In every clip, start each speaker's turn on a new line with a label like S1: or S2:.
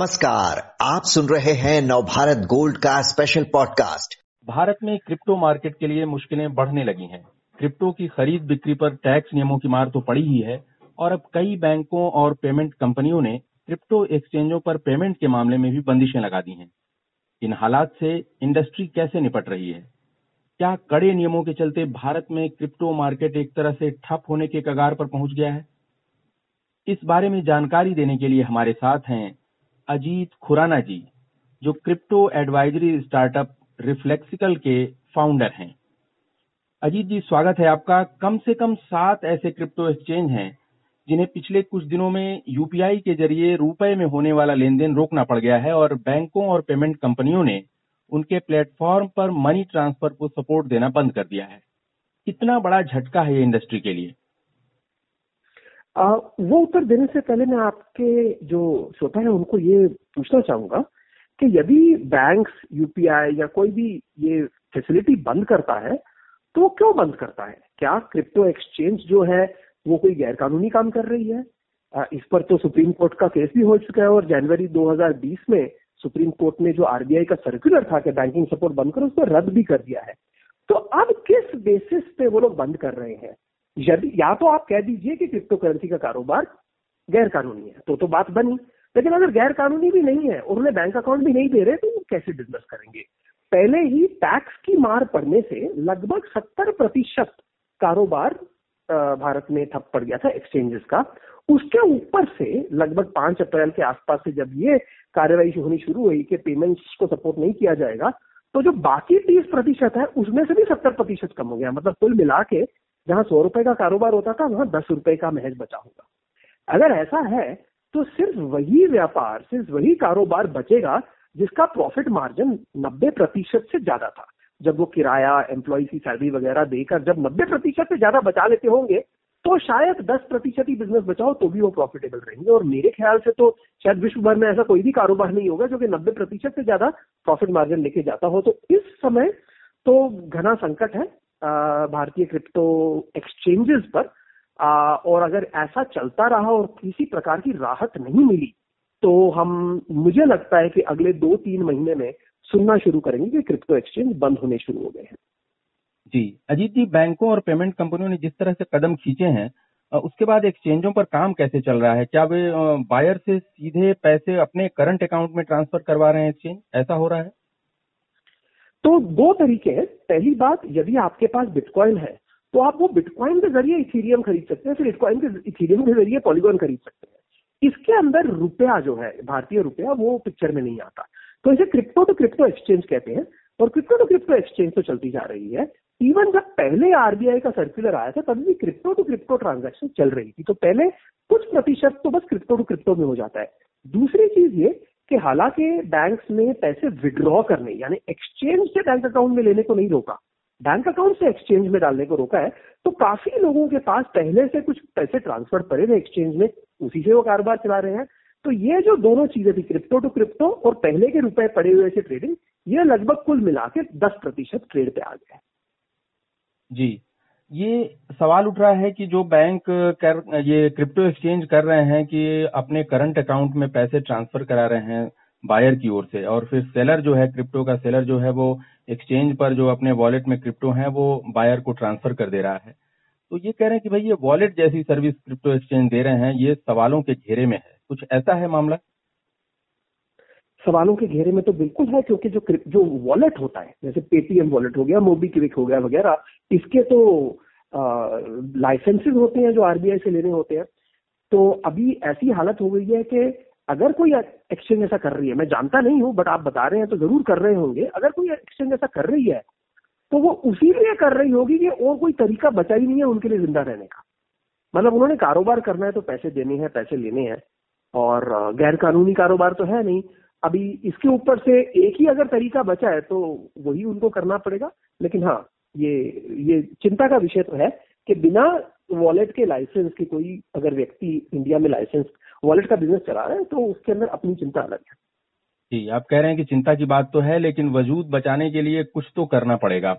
S1: नमस्कार, आप सुन रहे हैं नवभारत गोल्ड का स्पेशल पॉडकास्ट
S2: भारत में क्रिप्टो मार्केट के लिए मुश्किलें बढ़ने लगी हैं। क्रिप्टो की खरीद बिक्री पर टैक्स नियमों की मार तो पड़ी ही है, और अब कई बैंकों और पेमेंट कंपनियों ने क्रिप्टो एक्सचेंजों पर पेमेंट के मामले में भी बंदिशें लगा दी हैं। इन हालात से इंडस्ट्री कैसे निपट रही है? क्या कड़े नियमों के चलते भारत में क्रिप्टो मार्केट एक तरह से ठप होने के कगार पर पहुँच गया है? इस बारे में जानकारी देने के लिए हमारे साथ हैं अजीत खुराना जी, जो क्रिप्टो एडवाइजरी स्टार्टअप रिफ्लेक्सिकल के फाउंडर हैं। अजीत जी, स्वागत है आपका। कम से कम सात ऐसे क्रिप्टो एक्सचेंज हैं, जिन्हें पिछले कुछ दिनों में यूपीआई के ज़रिए रुपए में होने वाला लेन देन रोकना पड़ गया है और बैंकों और पेमेंट कंपनियों ने उनके प्लेटफॉर्म पर मनी ट्रांसफ़र को सपोर्ट देना बंद कर दिया है। कितना बड़ा झटका है ये इंडस्ट्री के लिए।
S3: आ, वो उत्तर देने से पहले मैं आपके जो श्रोता है उनको ये पूछना चाहूँगा कि यदि बैंक्स यूपीआई या कोई भी ये फैसिलिटी बंद करता है तो क्यों बंद करता है? क्या क्रिप्टो एक्सचेंज जो है वो कोई गैर कानूनी काम कर रही है? आ, इस पर तो सुप्रीम कोर्ट का केस भी हो चुका है और जनवरी 2020 में सुप्रीम कोर्ट ने जो आरबीआई का सर्कुलर था कि बैंकिंग सपोर्ट बंद करो उसको रद्द भी कर दिया है। तो अब किस बेसिस पे वो लोग बंद कर रहे हैं? यदि, या तो आप कह दीजिए कि क्रिप्टो करेंसी का कारोबार गैर कानूनी है तो तो बात बनी। लेकिन अगर गैर कानूनी भी नहीं है उन्हें बैंक अकाउंट भी नहीं दे रहे तो वो कैसे बिज़नेस करेंगे? पहले ही टैक्स की मार पड़ने से लगभग सत्तर प्रतिशत कारोबार भारत में ठप पड़ गया था एक्सचेंजेस का। उसके ऊपर से लगभग पाँच अप्रैल के आसपास से जब ये कार्यवाही होनी शुरू हुई कि पेमेंट्स को सपोर्ट नहीं किया जाएगा तो जो बाकी तीस प्रतिशत है, उसमें से भी सत्तर प्रतिशत कम हो गया। मतलब कुल मिला के जहाँ सौ रुपए का कारोबार होता था, वहाँ दस रुपए का महज बचा होगा। अगर ऐसा है तो सिर्फ़ वही व्यापार, सिर्फ़ वही कारोबार बचेगा, जिसका प्रॉफिट मार्जिन नब्बे प्रतिशत से ज़्यादा था। जब वो किराया एम्प्लॉय की सैलरी वगैरह देकर जब नब्बे प्रतिशत से ज़्यादा बचा लेते होंगे तो शायद दस प्रतिशत ही बिज़नेस बचाओ तो भी वो प्रॉफिटेबल रहेंगे। और मेरे ख्याल से तो शायद विश्व भर में ऐसा कोई भी कारोबार नहीं होगा जो कि नब्बे प्रतिशत से ज़्यादा प्रॉफिट मार्जिन लेके जाता हो। तो इस समय तो घना संकट है भारतीय क्रिप्टो एक्सचेंजेस पर और अगर ऐसा चलता रहा और किसी प्रकार की राहत नहीं मिली तो हम, मुझे लगता है कि अगले दो तीन महीने में सुनना शुरू करेंगे कि क्रिप्टो एक्सचेंज बंद होने शुरू हो गए हैं।
S2: जी, अजीत जी, बैंकों और पेमेंट कंपनियों ने जिस तरह से कदम खींचे हैं उसके बाद एक्सचेंजों पर काम कैसे चल रहा है? क्या वे बायर से सीधे पैसे अपने करंट अकाउंट में ट्रांसफ़र करवा रहे हैं एक्सचेंज? ऐसा हो रहा है?
S3: तो दो तरीके हैं। पहली बात, यदि आपके पास बिटकॉइन है तो आप वो बिटकॉइन के ज़रिए इथीरियम खरीद सकते हैं, फिर बिटकॉइन के इथीरियम के ज़रिए पॉलीगॉन खरीद सकते हैं। इसके अंदर रुपया जो है, भारतीय रुपया, वो पिक्चर में नहीं आता। तो इसे क्रिप्टो टू क्रिप्टो एक्सचेंज कहते हैं, और क्रिप्टो टू क्रिप्टो एक्सचेंज तो चलती जा रही है। इवन जब पहले आरबीआई का सर्कुलर आया था, तभी भी क्रिप्टो टू क्रिप्टो ट्रांजेक्शन चल रही थी। तो पहले कुछ प्रतिशत तो बस क्रिप्टो टू क्रिप्टो में हो जाता है। दूसरी चीज़ ये कि हालाँकि बैंक्स ने पैसे विड्रॉ करने, यानी एक्सचेंज से बैंक अकाउंट में लेने को नहीं रोका। बैंक अकाउंट से एक्सचेंज में डालने को रोका है तो काफ़ी लोगों के पास पहले से कुछ पैसे ट्रांसफ़र पड़े थे एक्सचेंज में, उसी से वो कारोबार चला रहे हैं। तो ये जो दोनों चीज़ें थी क्रिप्टो टू क्रिप्टो और पहले के रुपए पड़े हुए से ट्रेडिंग ये लगभग कुल मिला के दस प्रतिशत ट्रेड पे आ गया
S2: जी। ये सवाल उठ रहा है कि जो बैंक कर, ये क्रिप्टो एक्सचेंज कर रहे हैं कि अपने करंट अकाउंट में पैसे ट्रांसफ़र करा रहे हैं बायर की ओर से और फिर सेलर जो है क्रिप्टो का सेलर जो है, वो एक्सचेंज पर जो अपने वॉलेट में क्रिप्टो है, वो बायर को ट्रांसफ़र कर दे रहा है। तो ये कह रहे हैं कि भाई ये वॉलेट जैसी सर्विस क्रिप्टो एक्सचेंज दे रहे हैं, ये सवालों के घेरे में है। कुछ ऐसा है मामला?
S3: सवालों के घेरे में तो बिल्कुल है, क्योंकि जो जो वॉलेट होता है, जैसे पेटीएम वॉलेट हो गया मोबी क्विक हो गया, वगैरह, इसके तो लाइसेंसेज होते हैं जो आरबीआई से लेने होते हैं। तो अभी ऐसी हालत हो गई है कि अगर कोई एक्सचेंज ऐसा कर रही है, मैं जानता नहीं हूँ बट आप बता रहे हैं तो ज़रूर कर रहे होंगे, अगर कोई एक्सचेंज ऐसा कर रही है तो वो उसी लिए कर रही होगी कि और कोई तरीका बचा ही नहीं है उनके लिए ज़िंदा रहने का। मतलब उन्होंने कारोबार करना है तो पैसे देने हैं, पैसे लेने हैं, और गैर कानूनी कारोबार तो है नहीं अभी इसके ऊपर से एक ही अगर तरीका बचा है तो वही उनको करना पड़ेगा। लेकिन हाँ ये ये चिंता का विषय तो है कि बिना वॉलेट के लाइसेंस के कोई अगर व्यक्ति इंडिया में लाइसेंस, वॉलेट का बिज़नेस चला रहा है तो उसके अंदर अपनी चिंता अलग है।
S2: जी, आप कह रहे हैं कि चिंता की बात तो है, लेकिन वजूद बचाने के लिए कुछ तो करना पड़ेगा।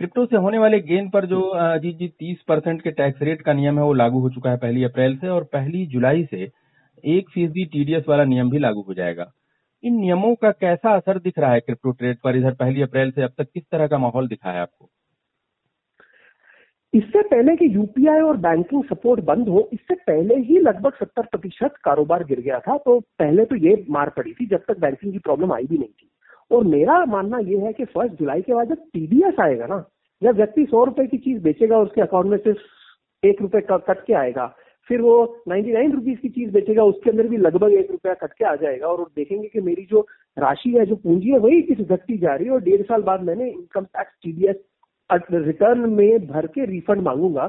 S2: क्रिप्टो से होने वाले गेन पर जो अजीत जी, तीस परसेंट के टैक्स रेट का नियम है, वो लागू हो चुका है पहली अप्रैल से, और पहली जुलाई से एक फ़ीसदी टीडीएस वाला नियम भी लागू हो जाएगा। इन नियमों का कैसा असर दिख रहा है क्रिप्टो ट्रेड पर इधर पहली अप्रैल से अब तक किस तरह का माहौल दिखा है आपको?
S3: इससे पहले कि यूपीआई और बैंकिंग सपोर्ट बंद हो, इससे पहले ही लगभग सत्तर प्रतिशत कारोबार गिर गया था तो पहले तो ये मार पड़ी थी जब तक बैंकिंग की प्रॉब्लम आई भी नहीं थी। और मेरा मानना यह है कि फ़र्स्ट जुलाई के बाद जब टीडीएस आएगा ना, जब व्यक्ति सौ रुपए की चीज़ बेचेगा, उसके अकाउंट में सिर्फ़ एक रुपए कट के आएगा फिर वो नाइन्टी नाइन रुपीज़ की चीज़ बेचेगा, उसके अंदर भी लगभग एक रुपया कट के आ जाएगा और देखेंगे कि मेरी जो राशि है, जो पूंजी है, वही किस घटती जा रही है और डेढ़ साल बाद मैंने इनकम टैक्स टीडीएस रिटर्न में भर के रिफंड मांगूँगा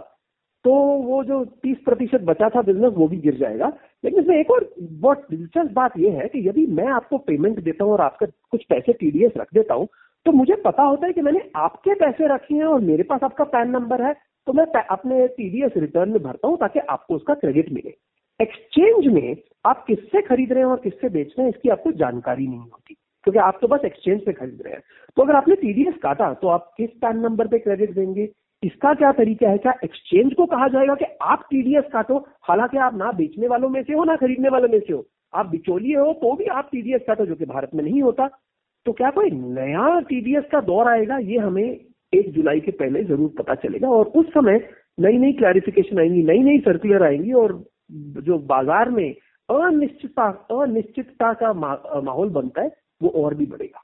S3: तो वो जो 30 प्रतिशत बचा था बिज़नेस वो भी गिर जाएगा। लेकिन इसमें एक और बहुत दिलचस्प बात यह है कि यदि मैं आपको पेमेंट देता हूँ और आपका कुछ पैसे टीडीएस रख देता हूँ तो मुझे पता होता है कि मैंने आपके पैसे रखे हैं और मेरे पास आपका पैन नंबर है। तो मैं अपने टीडीएस रिटर्न में भरता हूँ ताकि आपको उसका क्रेडिट मिले। एक्सचेंज में आप किससे खरीद रहे हैं और किससे बेच रहे हैं, इसकी आपको जानकारी नहीं होती, क्योंकि आप तो बस एक्सचेंज पे खरीद रहे हैं। तो अगर आपने टीडीएस काटा तो आप किस पैन नंबर पे क्रेडिट देंगे? इसका क्या तरीका है? क्या एक्सचेंज को कहा जाएगा कि आप टीडीएस काटो? हालाँकि आप ना बेचने वालों में से हो, ना खरीदने वालों में से हो। आप बिचौलिए हो तो भी आप टीडीएस काटो, जो कि भारत में नहीं होता। तो क्या कोई नया टीडीएस का दौर आएगा? ये हमें एक जुलाई के पहले ज़रूर पता चलेगा। और उस समय नई नई क्लैरिफिकेशन आएँगी नई नई सर्कुलर आएँगी और जो बाज़ार में अनिश्चितता अनिश्चितता का माहौल बनता है, वो और भी बढ़ेगा।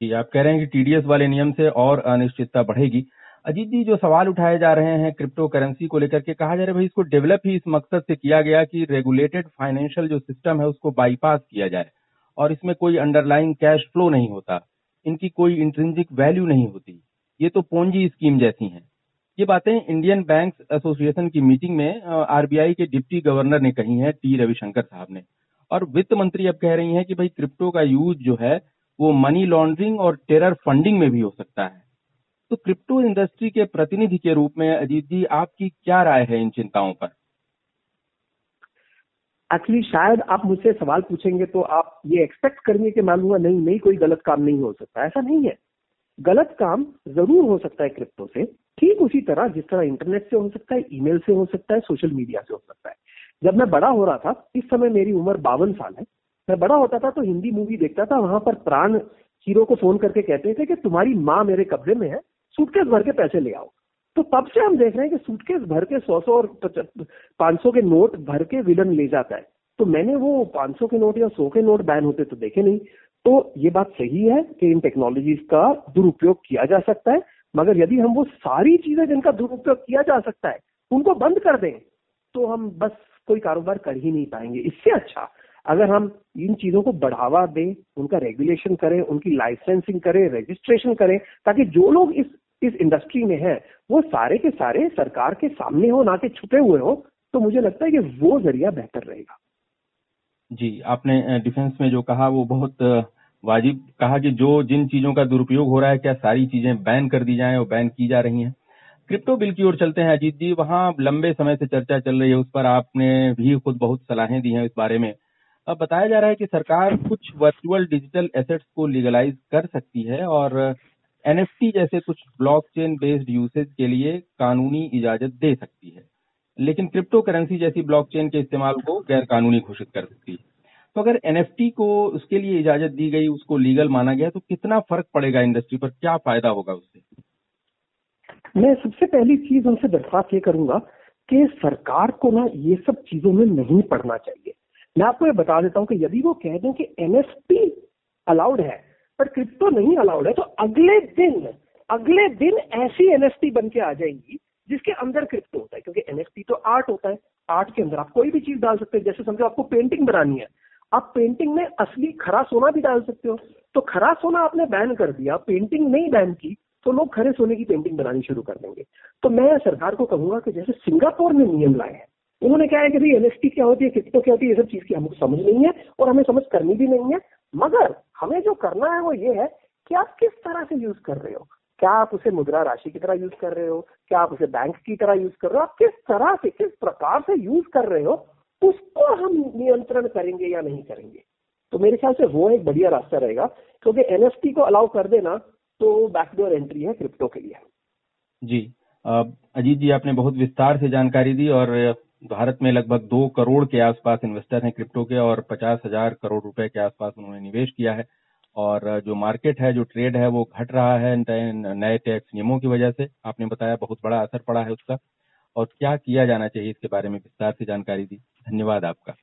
S2: जी, आप कह रहे हैं कि टीडीएस वाले नियम से और अनिश्चितता बढ़ेगी। अजीत जी, जो सवाल उठाए जा रहे हैं क्रिप्टो करेंसी को लेकर के, कहा जा रहा है भाई इसको डेवलप ही इस मकसद से किया गया कि रेगुलेटेड फाइनेंशियल जो सिस्टम है उसको बाईपास किया जाए और इसमें कोई अंडरलाइन कैश फ्लो नहीं होता। इनकी कोई इंट्रेंसिक वैल्यू नहीं होती। ये तो पोंजी स्कीम जैसी हैं। ये बातें इंडियन बैंक एसोसिएशन की मीटिंग में आरबीआई के डिप्टी गवर्नर ने कही हैं, टी रविशंकर साहब ने। और वित्त मंत्री अब कह रही हैं कि भाई क्रिप्टो का यूज़ जो है, वो मनी लॉन्ड्रिंग और टेरर फंडिंग में भी हो सकता है। तो क्रिप्टो इंडस्ट्री के प्रतिनिधि के रूप में, अजीत जी, आपकी क्या राय है इन चिंताओं पर?
S3: एक्चुअली शायद आप मुझसे सवाल पूछेंगे तो आप ये एक्सपेक्ट करेंगे कि मालूँगा नहीं नहीं, कोई गलत काम नहीं हो सकता। ऐसा नहीं है। गलत काम ज़रूर हो सकता है क्रिप्टो से। ठीक उसी तरह जिस तरह इंटरनेट से हो सकता है ईमेल से हो सकता है सोशल मीडिया से हो सकता है। जब मैं बड़ा हो रहा था, इस समय मेरी उम्र बावन साल है। मैं बड़ा होता था तो हिंदी मूवी देखता था, वहाँ पर प्राण हीरो को फ़ोन करके कहते थे कि तुम्हारी माँ मेरे कब्जे में है सूटकेस भर के पैसे ले आओ। तो तब से हम देख रहे हैं कि सूटकेस भर के सौ सौ और पाँच सौ के नोट भर के विलन ले जाता है। तो मैंने वो पाँच सौ के नोट या सौ के नोट बैन होते तो देखे नहीं। तो ये बात सही है कि इन टेक्नोलॉजीज़ का दुरुपयोग किया जा सकता है, मगर यदि हम वो सारी चीज़ें जिनका दुरुपयोग किया जा सकता है, उनको बंद कर दें तो हम बस कोई कारोबार कर ही नहीं पाएँगे। इससे अच्छा अगर हम इन चीज़ों को बढ़ावा दें, उनका रेगुलेशन करें, उनकी लाइसेंसिंग करें रजिस्ट्रेशन करें, ताकि जो लोग इस इस इंडस्ट्री में है, वो सारे के सारे सरकार के सामने हो, ना कि छुपे हुए हो तो मुझे लगता है कि वो ज़रिया बेहतर रहेगा।
S2: जी, आपने डिफेंस में जो कहा वो बहुत वाजिब कहा कि जो जिन चीज़ों का दुरुपयोग हो रहा है, क्या सारी चीज़ें बैन कर दी जाएँ और बैन की जा रही हैं। क्रिप्टो बिल की ओर चलते हैं अजीत जी, वहाँ लंबे समय से चर्चा चल रही है, उस पर आपने भी खुद बहुत सलाहें दी हैं इस बारे में। अब बताया जा रहा है कि सरकार कुछ वर्चुअल डिजिटल एसेट्स को लीगलाइज कर सकती है और एनएफटी जैसे कुछ ब्लॉकचेन बेस्ड यूसेज के लिए कानूनी इजाज़त दे सकती है। लेकिन क्रिप्टो करेंसी जैसी ब्लॉकचेन के इस्तेमाल को गैर कानूनी घोषित कर सकती है। तो अगर एनएफटी को उसके लिए इजाज़त दी गई, उसको लीगल माना गया तो कितना फ़र्क पड़ेगा इंडस्ट्री पर? क्या फ़ायदा होगा उससे?
S3: मैं सबसे पहली चीज़ उनसे दरख्वास्त ये करूँगा कि सरकार को ना ये सब चीज़ों में नहीं पड़ना चाहिए। मैं आपको ये बता देता हूँ कि यदि वो कह दें कि एनएफटी अलाउड है, पर क्रिप्टो नहीं अलाउड है तो अगले दिन अगले दिन ऐसी एनएफटी बन के आ जाएँगी जिसके अंदर क्रिप्टो होता है, क्योंकि एनएफटी तो आर्ट होता है आर्ट के अंदर आप कोई भी चीज़ डाल सकते हैं, जैसे समझो आपको पेंटिंग बनानी है, आप पेंटिंग में असली खरा सोना भी डाल सकते हो तो खरा सोना आपने बैन कर दिया पेंटिंग नहीं बैन की तो लोग खरे सोने की पेंटिंग बनानी शुरू कर देंगे। तो मैं सरकार को कहूँगा कि जैसे सिंगापुर में नियम लाए हैं, उन्होंने कहा है कि भाई एनएसटी क्या होती है क्रिप्टो क्या होती है, ये सब चीज़ की हमको समझ नहीं है और हमें समझ करनी भी नहीं है, मगर हमें जो करना है वो ये है कि आप किस तरह से यूज़ कर रहे हो। क्या आप उसे मुद्रा राशि की तरह यूज़ कर रहे हो? क्या आप उसे बैंक की तरह यूज़ कर रहे हो? आप किस तरह से, किस प्रकार से यूज़ कर रहे हो? उसको हम नियंत्रण करेंगे या नहीं करेंगे? तो मेरे ख्याल से वो एक बढ़िया रास्ता रहेगा। क्योंकि एनएफटी को अलाउ कर देना तो बैकडोर एंट्री है क्रिप्टो के लिए।
S2: जी। अजीत जी, आपने बहुत विस्तार से जानकारी दी और भारत में लगभग दो करोड़ के आसपास इन्वेस्टर हैं क्रिप्टो के और पचास हज़ार करोड़ रुपए के आसपास उन्होंने निवेश किया है। और जो मार्केट है, जो ट्रेड है, वो घट रहा है नए टैक्स नियमों की वजह से। आपने बताया बहुत बड़ा असर पड़ा है उसका। और क्या किया जाना चाहिए इसके बारे में विस्तार से जानकारी दी। धन्यवाद आपका।